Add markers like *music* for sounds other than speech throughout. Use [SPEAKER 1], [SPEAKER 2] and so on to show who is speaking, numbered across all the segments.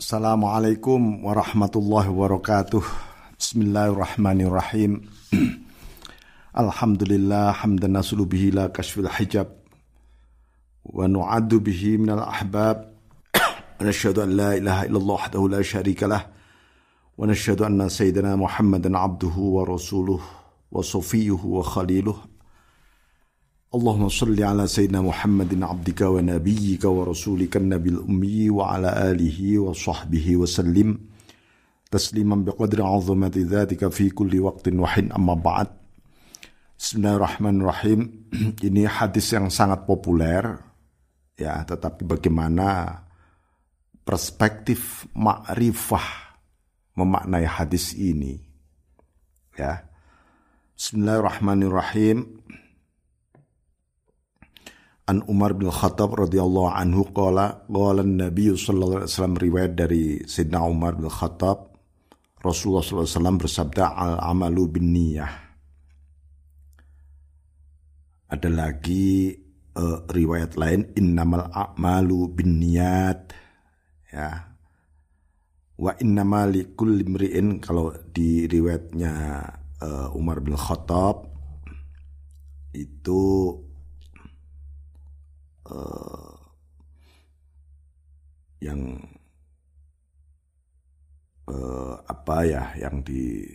[SPEAKER 1] Assalamualaikum warahmatullahi wabarakatuh. Bismillahirrahmanirrahim. *clears throat* Alhamdulillah hamdan nasulu bihi la kashfil hijab wa nu'addu bihi minal ahbab *clears throat* wa nashhadu an la ilaha illallah wahdahu la syarika lah wa anna sayyidina Muhammadan abduhu wa rasuluh wa safiyuhu wa khaliluh Wa nabiyyika wa rasulika nabil ummi wa ala alihi wa sahbihi wa sallim. Tasliman biqadri azamati dhatika fi kulli waqtin wa hin. Amma ba'd. Bismillahirrahmanirrahim. *clears throat* Ini hadis yang sangat populer. Ya tetapi bagaimana perspektif ma'rifah memaknai hadis ini? Ya. Bismillahirrahmanirrahim An Umar bin Khattab radhiyallahu anhu qala qala Nabi sallallahu alaihi wasallam riwayat dari Sayyidina Umar bin Khattab. Rasulullah sallallahu alaihi wasallam bersabda al amalu bin niyah. Ada lagi uh, riwayat lain innamal a'malu bin niyat. Ya. Wa innamal likulli imri'in kalau di riwayatnya uh, Umar bin Khattab itu uh, yang uh, apa ya yang di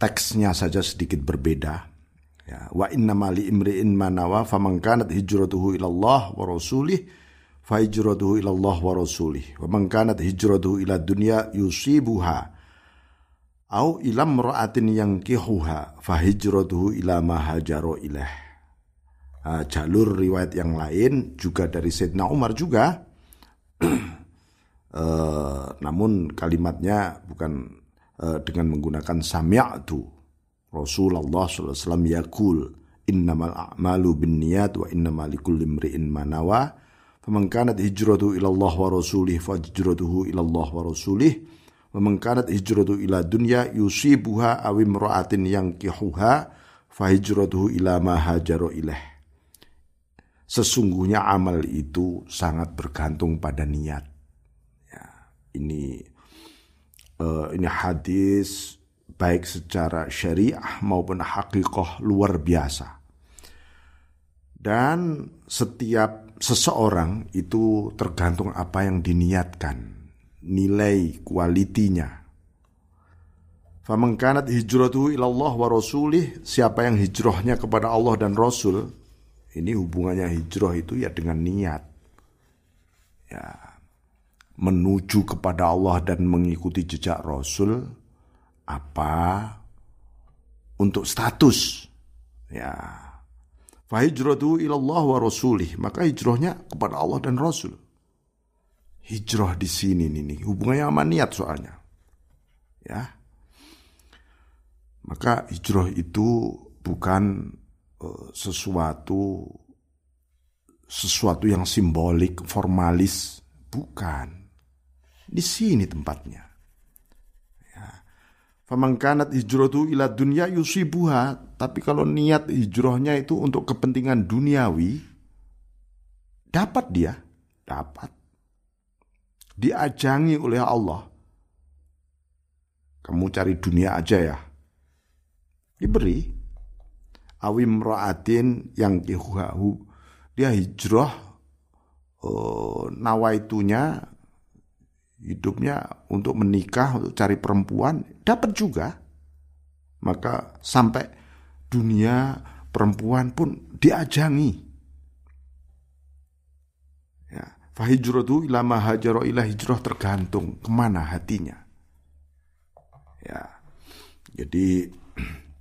[SPEAKER 1] teksnya saja sedikit berbeda ya. Wa inna mali imri'in manawa faman kanat hijratuhu ila Allah wa rasulih fa hijratuhu ila Allah wa rasulih. Wa man kanat hijratuhu ila dunya yusibuha au ila imra'atin yankihuha fa hijratuhu ila ma hajaro ilaih uh, jalur riwayat yang lain juga dari Sayyidina Umar juga. uh, *clears throat* namun kalimatnya bukan uh, dengan menggunakan sami'tu. Rasulullah SAW yakul innamal a'malu bin niyat wa innamal likulli imri'in manawa. Faman kanat hijratu ila Allah wa rasulih fa hijratuhu ila Allah wa rasulih. Wa man kanat hijratu ila dunya yusibuha aw imra'atin yankihuha fa hijratuhu ila ma hajaro ilaih sesungguhnya amal itu sangat bergantung pada niat. Ya, ini uh, ini hadis baik secara syariah maupun hakikoh luar biasa. Dan setiap seseorang itu tergantung apa yang diniatkan, nilai kualitinya. Famengkanat hijratuhu ilallah wa rasulih, siapa yang hijrahnya kepada Allah dan Rasul, ini hubungannya hijrah itu ya dengan niat. Ya, menuju kepada Allah dan mengikuti jejak Rasul apa? Untuk status. Ya. Fahijratu ilallah wa rasulih. Maka hijrahnya kepada Allah dan Rasul. Hijrah di sini nih. Hubungannya sama niat soalnya. Ya. Maka hijrah itu bukan sesuatu sesuatu yang simbolik, formalis, bukan. Di sini tempatnya. Ya. Famangkanat hijratu ila dunya yusibuha. Tapi kalau niat hijrahnya itu untuk kepentingan duniawi, dapat dia, dapat. Diajangi oleh Allah. Kamu cari dunia aja ya. Diberi awim ro'atin yang kihuhahu dia hijrah uh, nawaitunya hidupnya untuk menikah untuk cari perempuan dapat juga. Maka sampai dunia perempuan pun diajangi. Ya fahijratu ila ma hajaro ila hijrah tergantung ke mana hatinya. Ya jadi *clears throat*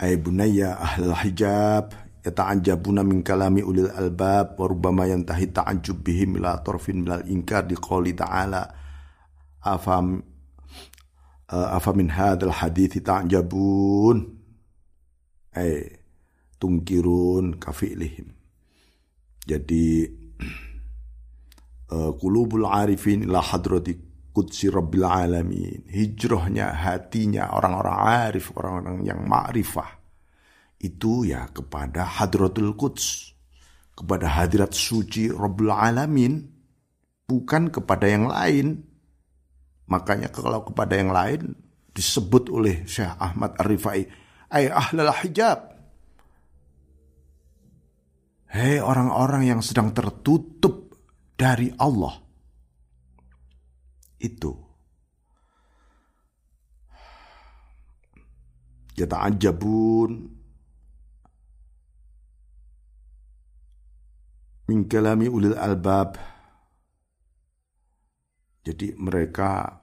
[SPEAKER 1] ay bunayya ahlal hijab yata'ajabuna min kalami ulil albab wa rubbama yantahi ta'ajjub bihim ila tarfin minal inkar di qawli ta'ala afam uh, afa min hadzal hadits ta'jabun ay tungkirun kafilihim jadi uh, *clears throat* qulubul arifin ila hadrati Qudsi Rabbil Alamin. Hijrahnya, hatinya orang-orang arif, orang-orang yang ma'rifah. Itu ya kepada Hadratul Quds. Kepada hadirat suci Rabbil Alamin. bukan kepada yang lain. Makanya kalau kepada yang lain disebut oleh Syekh Ahmad Ar-Rifai, ay ahlal hijab. Hei orang-orang yang sedang tertutup dari Allah. Itu. Yata'ajabun min kalami ulil albab. Jadi mereka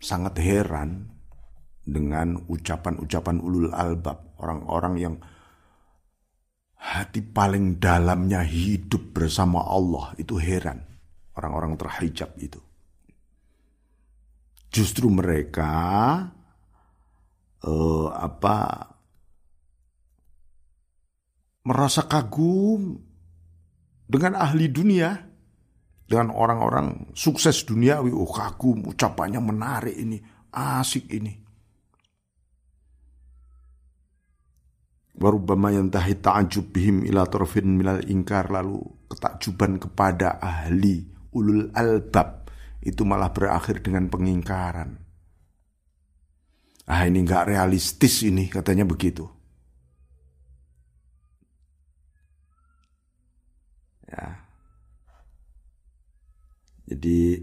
[SPEAKER 1] sangat heran dengan ucapan-ucapan ulul albab, orang-orang yang hati paling dalamnya hidup bersama Allah itu heran orang-orang terhijab itu. Justru mereka uh, apa merasa kagum dengan ahli dunia, dengan orang-orang sukses duniawi. Oh kagum, ucapannya menarik ini, asik ini. Warubama yantahi ta'ajub bihim ila torfin milal ingkar lalu ketakjuban kepada ahli ulul albab itu malah berakhir dengan pengingkaran. Ah ini nggak realistis ini katanya begitu. Ya. Jadi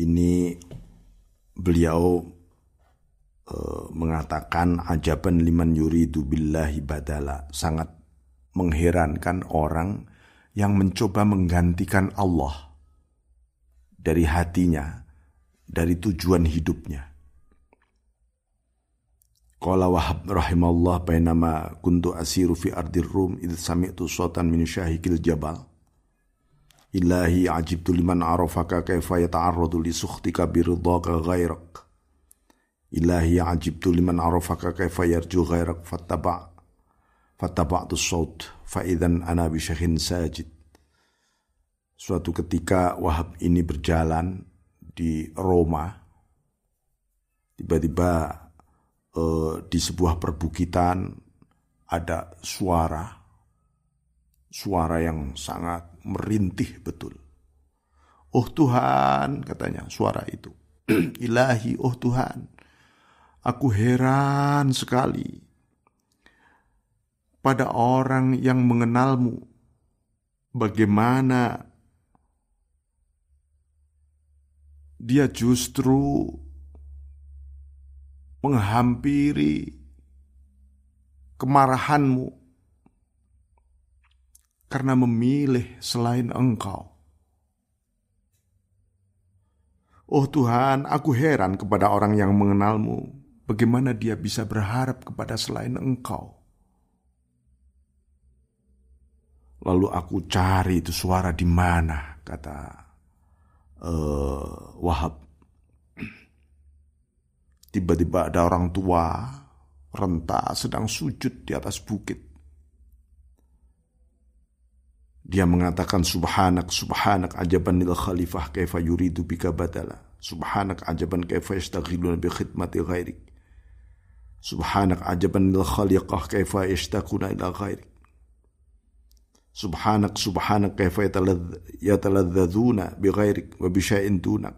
[SPEAKER 1] ini beliau Eh, mengatakan ajaban liman yuridu billahi badala sangat mengherankan orang yang mencoba menggantikan Allah dari hatinya dari tujuan hidupnya. Qala Wahab rahimallah bainama kuntu asiru fi ardir rum idh sami'tu sotan min syahikil jabal. Ilahi ajibtu liman arafaka kaifa yata'arradu li sukhtika biridhaka ghairak. Ilahi ajibtu liman arafaka kaifa yarju ghairak fattaba' fattaba'tu saut faidan ana bisyakhin sajid. Suatu ketika Wahab ini berjalan di Roma, tiba-tiba uh, di sebuah perbukitan ada suara, suara yang sangat merintih betul. Oh Tuhan, katanya suara itu. *clears throat* Ilahi, oh Tuhan, Aku heran sekali pada orang yang mengenalmu, bagaimana dia justru menghampiri kemarahanmu karena memilih selain engkau. Oh Tuhan, aku heran kepada orang yang mengenalmu Bagaimana dia bisa berharap kepada selain engkau? Lalu aku cari itu suara di mana, kata uh, Wahab. Tiba-tiba ada orang tua, renta, sedang sujud di atas bukit. Dia mengatakan subhanak subhanak ajaban lil khalifah kaifa yuridu bika badala. Subhanak ajaban kaifa yastaghiluna bi khidmati ghairik. Subhanak ajaban lil khaliqah kaifa yashtaquna ila ghairik. Subhanak subhanak kaifa yataladzadzuna bi ghairik wa bi syai'in dunak.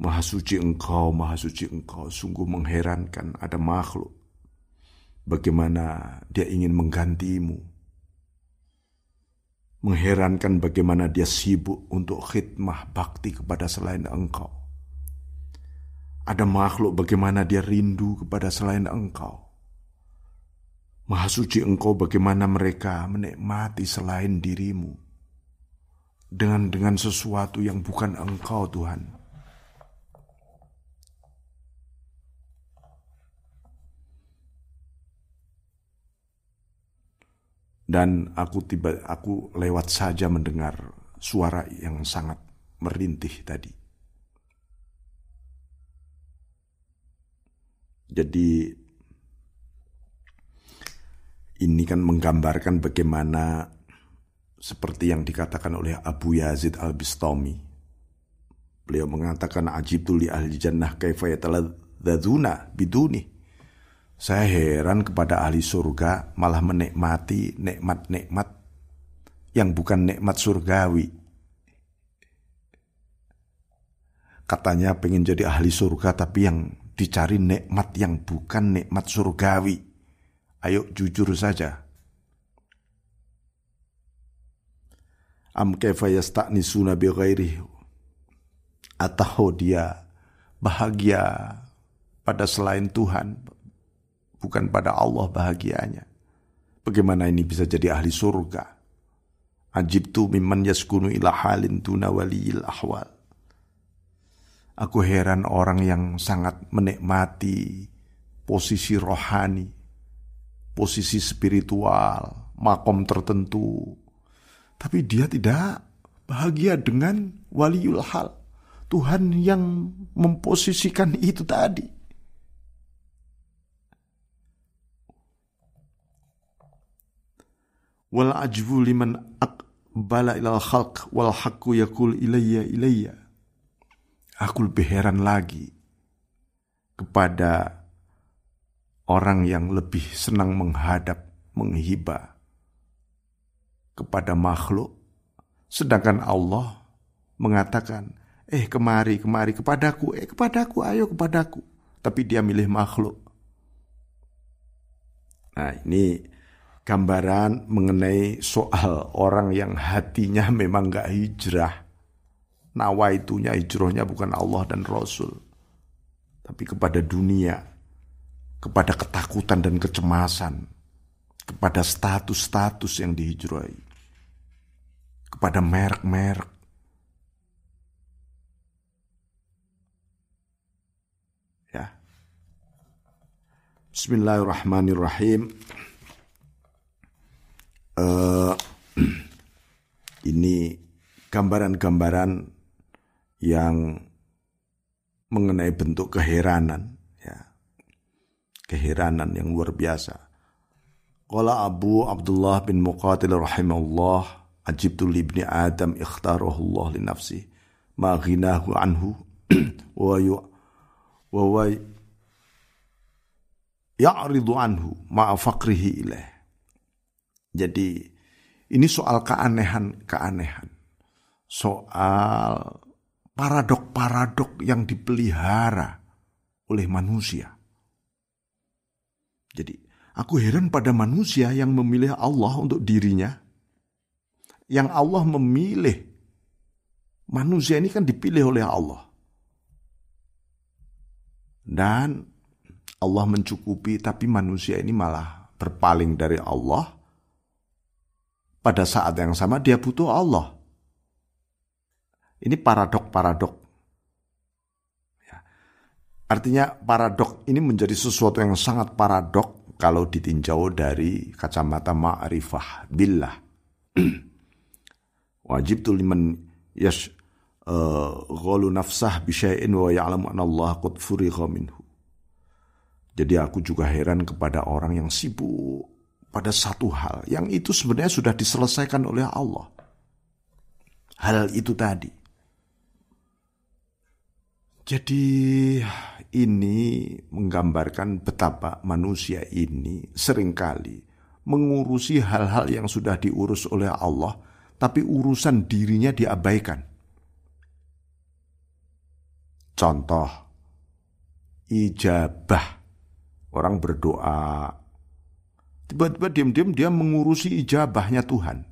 [SPEAKER 1] Maha suci engkau, maha suci engkau, sungguh mengherankan ada makhluk. Bagaimana dia ingin menggantimu. Mengherankan bagaimana dia sibuk untuk khidmah bakti kepada selain engkau. Ada makhluk bagaimana dia rindu kepada selain engkau. Maha suci engkau bagaimana mereka menikmati selain dirimu. Dengan dengan sesuatu yang bukan engkau Tuhan. Dan aku tiba aku lewat saja mendengar suara yang sangat merintih tadi. Jadi ini kan menggambarkan bagaimana seperti yang dikatakan oleh Abu Yazid Al-Bistami. Beliau mengatakan ajibtu li ahli jannah kaifa biduni. Saya heran kepada ahli surga malah menikmati nikmat-nikmat yang bukan nikmat surgawi. Katanya pengen jadi ahli surga tapi yang dicari nikmat yang bukan nikmat surgawi. Ayo jujur saja. Am kaifa yasta'nisuna bi ghairihi atau dia bahagia pada selain Tuhan bukan pada Allah bahagianya. Bagaimana ini bisa jadi ahli surga? Ajib tu mimman yaskunu ila halin tuna waliyil ahwal. Aku heran orang yang sangat menikmati posisi rohani, posisi spiritual, makom tertentu. Tapi dia tidak bahagia dengan waliul hal. Tuhan yang memposisikan itu tadi. Wal ajbu liman aqbala ilal khalq wal haqqu yakul ilayya ilayya aku lebih heran lagi kepada orang yang lebih senang menghadap, menghibah kepada makhluk, sedangkan Allah mengatakan, eh kemari, kemari, kepadaku, eh kepadaku, ayo kepadaku. Tapi dia milih makhluk. Nah ini gambaran mengenai soal orang yang hatinya memang gak hijrah nawaitunya hijrahnya bukan Allah dan Rasul tapi kepada dunia kepada ketakutan dan kecemasan kepada status-status yang dihijrahi kepada merek-merek. Ya. Bismillahirrahmanirrahim. Uh, *clears throat* ini gambaran-gambaran yang mengenai bentuk keheranan keheranan yang luar biasa. Qala Abu Abdullah bin Muqatil rahimahullah ajibtu li ibni Adam ikhtarahu Allah li nafsi ma ghinahu anhu *clears throat* wa yu wa wa ya'ridu anhu ma faqrihi ilaih jadi ini soal keanehan-keanehan soal paradok-paradok yang dipelihara oleh manusia. Jadi, aku heran pada manusia yang memilih Allah untuk dirinya. Yang Allah memilih. Manusia ini kan dipilih oleh Allah. Dan Allah mencukupi, tapi manusia ini malah berpaling dari Allah. Pada saat yang sama dia butuh Allah. Ini paradok-paradok. Ya. Artinya paradok ini menjadi sesuatu yang sangat paradok kalau ditinjau dari kacamata ma'rifah billah. *clears throat* Wajib tu liman yash uh, ghalu nafsah bisyai'in wa ya'lamu anna Allah qad furigha minhu. Jadi aku juga heran kepada orang yang sibuk pada satu hal yang itu sebenarnya sudah diselesaikan oleh Allah. Hal itu tadi. Jadi ini menggambarkan betapa manusia ini sering kali mengurusi hal-hal yang sudah diurus oleh Allah, tapi urusan dirinya diabaikan. Contoh, ijabah. Orang berdoa, tiba-tiba diam-diam dia mengurusi ijabahnya Tuhan.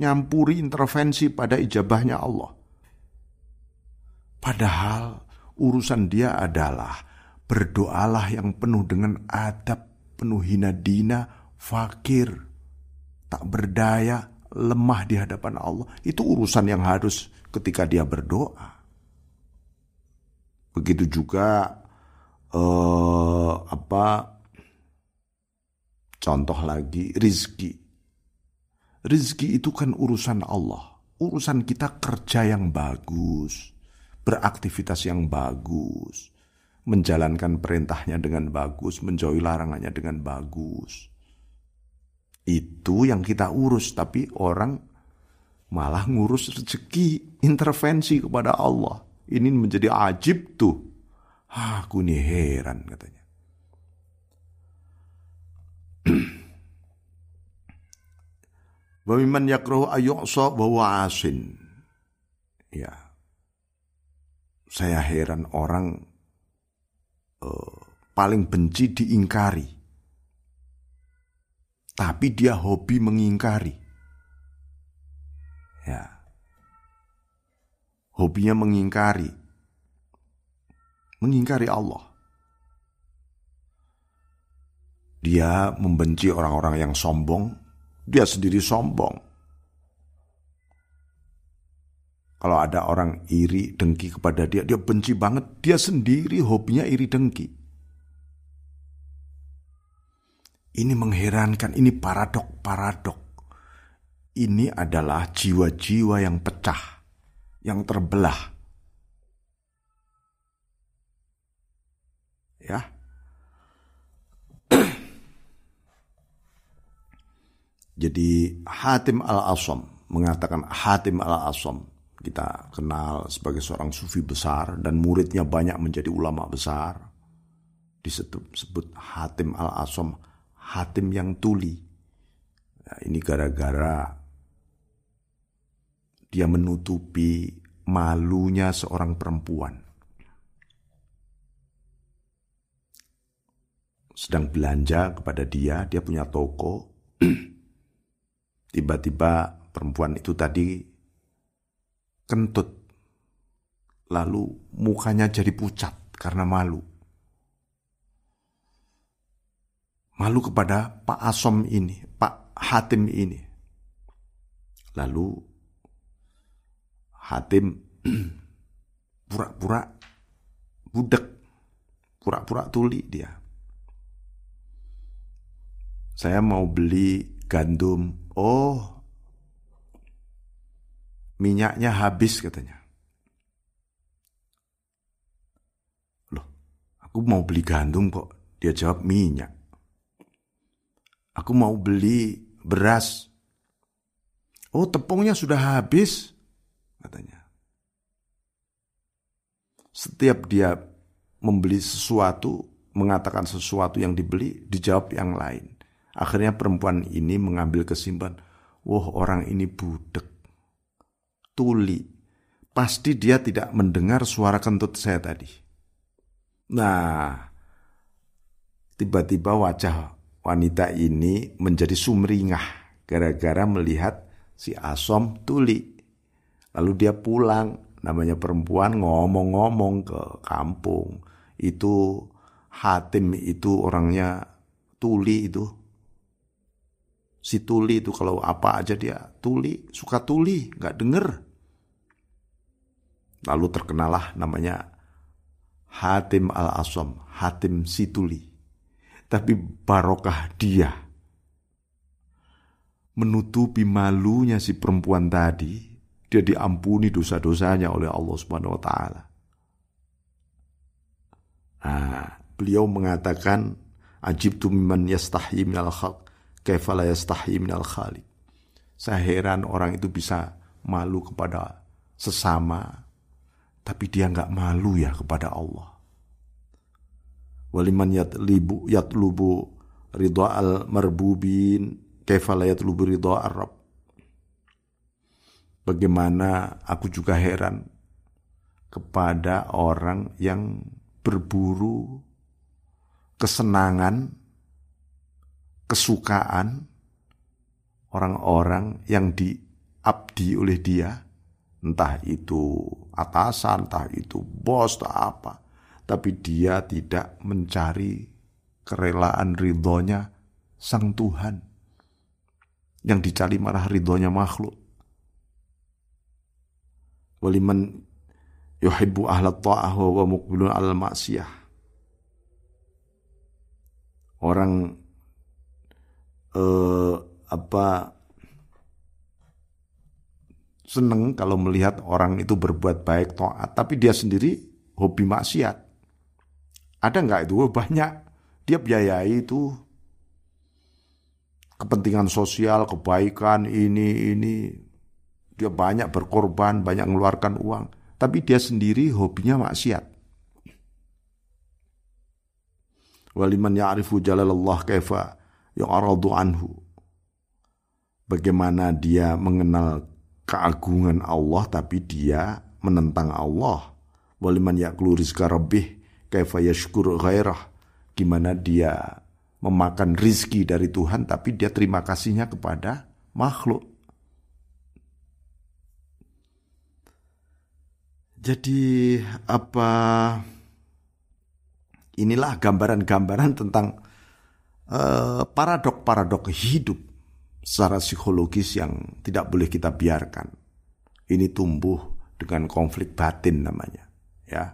[SPEAKER 1] Nyampuri intervensi pada ijabahnya Allah. Padahal urusan dia adalah berdoalah yang penuh dengan adab, penuh hina dina, fakir, tak berdaya, lemah di hadapan Allah. Itu urusan yang harus ketika dia berdoa. Begitu juga uh, apa contoh lagi rizki. Rizki itu kan urusan Allah. Urusan kita kerja yang bagus beraktivitas yang bagus, menjalankan perintahnya dengan bagus, menjauhi larangannya dengan bagus. Itu yang kita urus, tapi orang malah ngurus rezeki, intervensi kepada Allah. Ini menjadi ajib tuh. Aku ini heran katanya. *clears throat* Wa mimman yakrahu ayyu'sa wa asin. Ya. Saya heran orang uh, paling benci diingkari. Tapi dia hobi mengingkari. Ya. Hobinya mengingkari. Mengingkari Allah. Dia membenci orang-orang yang sombong, dia sendiri sombong. Kalau ada orang iri dengki kepada dia, dia benci banget. Dia sendiri hobinya iri dengki. Ini mengherankan, ini paradok-paradok. Ini adalah jiwa-jiwa yang pecah, yang terbelah. Ya, Jadi Hatim al-Asam mengatakan Hatim al-Asam kita kenal sebagai seorang sufi besar dan muridnya banyak menjadi ulama besar. Disebut Hatim al-Asam, Hatim yang tuli. Nah, ini gara-gara dia menutupi malunya seorang perempuan. Sedang belanja kepada dia, dia punya toko. *clears throat* Tiba-tiba perempuan itu tadi kentut. Lalu mukanya jadi pucat karena malu. Malu kepada Pak Asom ini, Pak Hatim ini. Lalu Hatim *clears throat* pura-pura budek, pura-pura tuli dia. Saya mau beli gandum Oh, minyaknya habis katanya. Loh, aku mau beli gandum kok. Dia jawab minyak. Aku mau beli beras. Oh, tepungnya sudah habis, katanya. Setiap dia membeli sesuatu, mengatakan sesuatu yang dibeli, dijawab yang lain. Akhirnya perempuan ini mengambil kesimpulan, wah orang ini budek, tuli. Pasti dia tidak mendengar suara kentut saya tadi. Nah, tiba-tiba wajah wanita ini menjadi sumringah gara-gara melihat si Asom tuli. Lalu dia pulang, namanya perempuan ngomong-ngomong ke kampung. Itu Hatim itu orangnya tuli itu si tuli itu kalau apa aja dia tuli, suka tuli, nggak denger. Lalu terkenalah namanya Hatim al-Asom, Hatim si tuli. Tapi barokah dia menutupi malunya si perempuan tadi, dia diampuni dosa-dosanya oleh Allah Subhanahu wa taala. Nah, beliau mengatakan ajib tu mimman yastahi minal khalq Kaifala yastahi minal khaliq. Saya heran orang itu bisa malu kepada sesama, tapi dia nggak malu ya kepada Allah. Waliman yatlibu yatlubu ridha al marbubin kaifala yatlubu ridha ar Bagaimana aku juga heran kepada orang yang berburu kesenangan kesukaan orang-orang yang diabdi oleh dia, entah itu atasan, entah itu bos, entah apa, tapi dia tidak mencari kerelaan ridhonya sang Tuhan. Yang dicari malah ridhonya makhluk. Waliman yuhibbu ahla ta'ah wa muqbilun al maksiyah. Orang eh, apa seneng kalau melihat orang itu berbuat baik taat, tapi dia sendiri hobi maksiat. Ada nggak itu? Oh, banyak. Dia biayai itu kepentingan sosial, kebaikan ini ini. Dia banyak berkorban, banyak mengeluarkan uang, tapi dia sendiri hobinya maksiat. Waliman ya'rifu jalalallah kaifa yu'aradu anhu. bagaimana dia mengenal keagungan Allah tapi dia menentang Allah. Waliman yaklu rizka rabbih kaifa yashkur ghairah. Gimana dia memakan rizki dari Tuhan tapi dia terima kasihnya kepada makhluk. Jadi apa inilah gambaran-gambaran tentang uh, paradok-paradok hidup secara psikologis yang tidak boleh kita biarkan. Ini tumbuh dengan konflik batin namanya. Ya.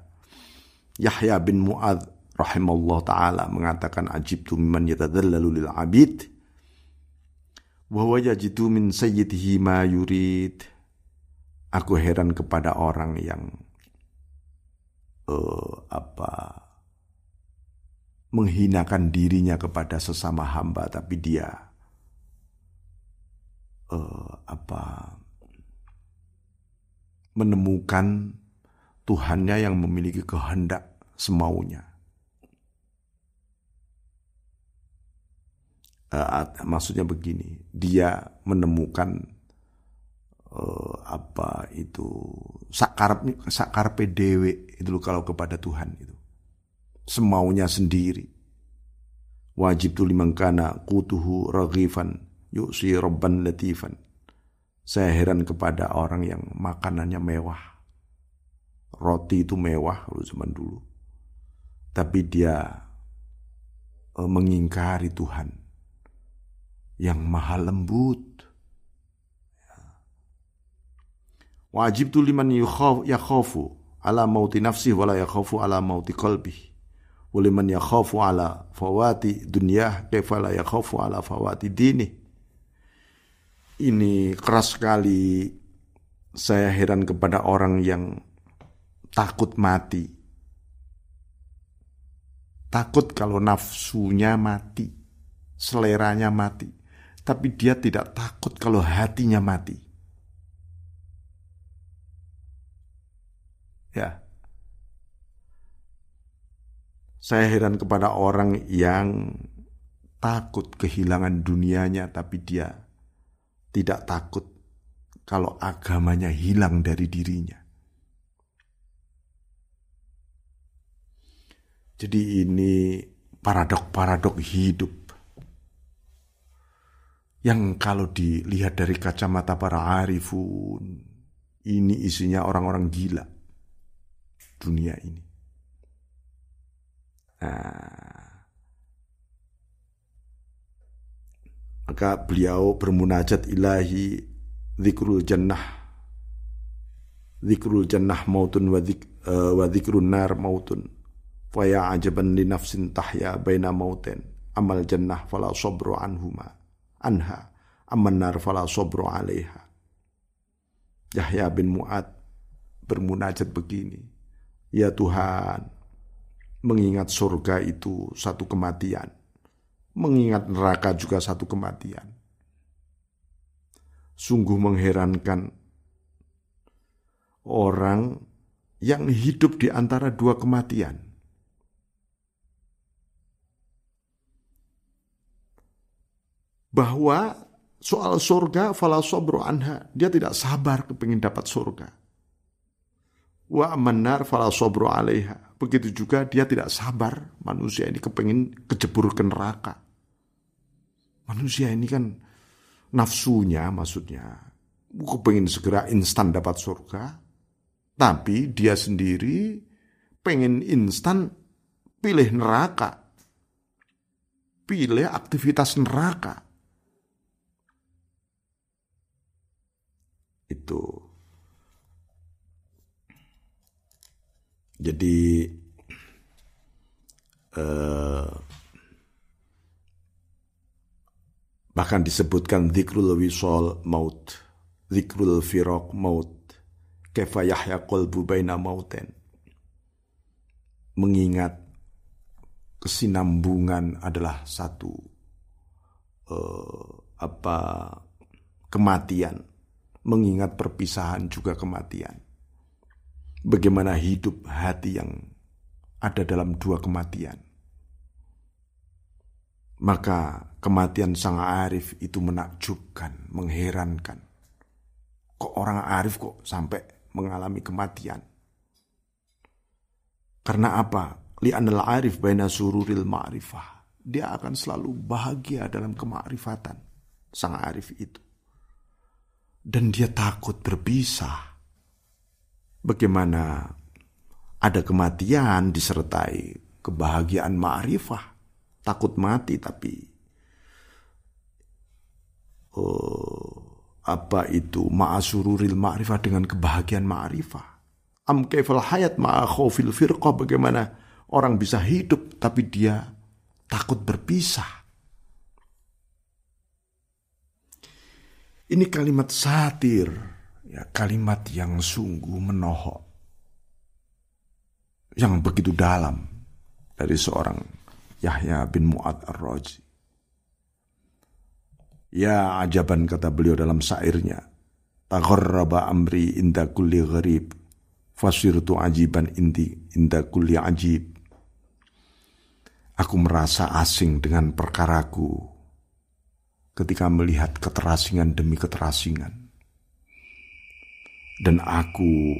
[SPEAKER 1] Yahya bin Mu'ad rahimallahu taala mengatakan ajib tu mimman yatadallalu lil abid wa huwa yajidu min sayyidihi ma yurid. Aku heran kepada orang yang uh, apa menghinakan dirinya kepada sesama hamba tapi dia uh, apa menemukan Tuhannya yang memiliki kehendak semaunya. Uh, maksudnya begini, dia menemukan uh, apa itu sakar sakar PDW itu kalau kepada Tuhan itu semaunya sendiri. Wajib tu limangkana kutuhu raghifan yuksi robban latifan. Saya heran kepada orang yang makanannya mewah. Roti itu mewah kalau zaman dulu. Tapi dia uh, mengingkari Tuhan yang maha lembut. Wajib tu liman yakhafu ala mauti nafsi wala yakhafu ala mauti qalbi. Waliman yakhafu ala fawati dunyah kaifa la yakhafu ala fawati dini ini keras sekali. Saya heran kepada orang yang takut mati. Takut kalau nafsunya mati, seleranya mati. Tapi dia tidak takut kalau hatinya mati. Ya. Saya heran kepada orang yang takut kehilangan dunianya tapi dia tidak takut kalau agamanya hilang dari dirinya. Jadi ini paradok-paradok hidup yang kalau dilihat dari kacamata para arifun, ini isinya orang-orang gila dunia ini. Nah, Maka beliau bermunajat ilahi zikrul jannah. Zikrul jannah mautun wa, wa zikrul nar mautun. Faya ajaban li nafsin tahya baina mauten. Amal jannah fala sobro anhuma. Anha. Aman nar fala sobro alaiha. Yahya bin Mu'ad bermunajat begini. Ya Tuhan, mengingat surga itu satu kematian mengingat neraka juga satu kematian. Sungguh mengherankan orang yang hidup di antara dua kematian. Bahwa soal surga fala sobro anha, dia tidak sabar kepingin dapat surga. Wa menar fala sobro alaiha. Begitu juga dia tidak sabar manusia ini kepingin kejebur ke neraka. Manusia ini kan nafsunya maksudnya pengen segera instan dapat surga, tapi dia sendiri pengen instan pilih neraka. Pilih aktivitas neraka. Itu. Jadi eh, Bahkan disebutkan zikrul wisol maut, zikrul firok maut, kefa yahya qalbu baina mauten. Mengingat kesinambungan adalah satu uh, apa kematian. Mengingat perpisahan juga kematian. Bagaimana hidup hati yang ada dalam dua kematian Maka kematian sang arif itu menakjubkan, mengherankan. Kok orang arif kok sampai mengalami kematian? Karena apa? Li'anal arif baina sururil ma'rifah. Dia akan selalu bahagia dalam kemakrifatan sang arif itu. Dan dia takut berpisah. Bagaimana ada kematian disertai kebahagiaan ma'rifah. Takut mati tapi uh, apa itu ma'asururil ma'rifah dengan kebahagiaan ma'rifah. Am kaifal hayat ma'a khawfil firqah bagaimana orang bisa hidup tapi dia takut berpisah. Ini kalimat satir, ya kalimat yang sungguh menohok. Yang begitu dalam dari seorang Yahya bin Mu'ad ar-Raji. Ya ajaban kata beliau dalam syairnya. Tagharraba amri inda kulli gharib. Fasirtu ajiban indi inda kulli ajib. Aku merasa asing dengan perkaraku ketika melihat keterasingan demi keterasingan. Dan aku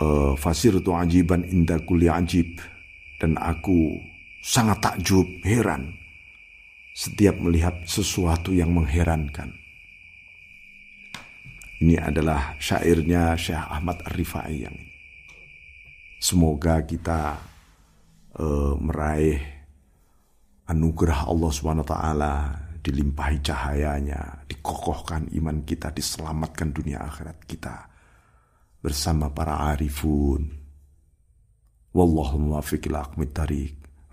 [SPEAKER 1] uh, fasirtu ajiban inda kulli ajib. Dan aku sangat takjub, heran setiap melihat sesuatu yang mengherankan. Ini adalah syairnya Syekh Ahmad Ar-Rifai yang. Semoga kita uh, meraih anugerah Allah SWT dilimpahi cahayanya, dikokohkan iman kita, diselamatkan dunia akhirat kita bersama para arifun. Wallahu muwaffiq ila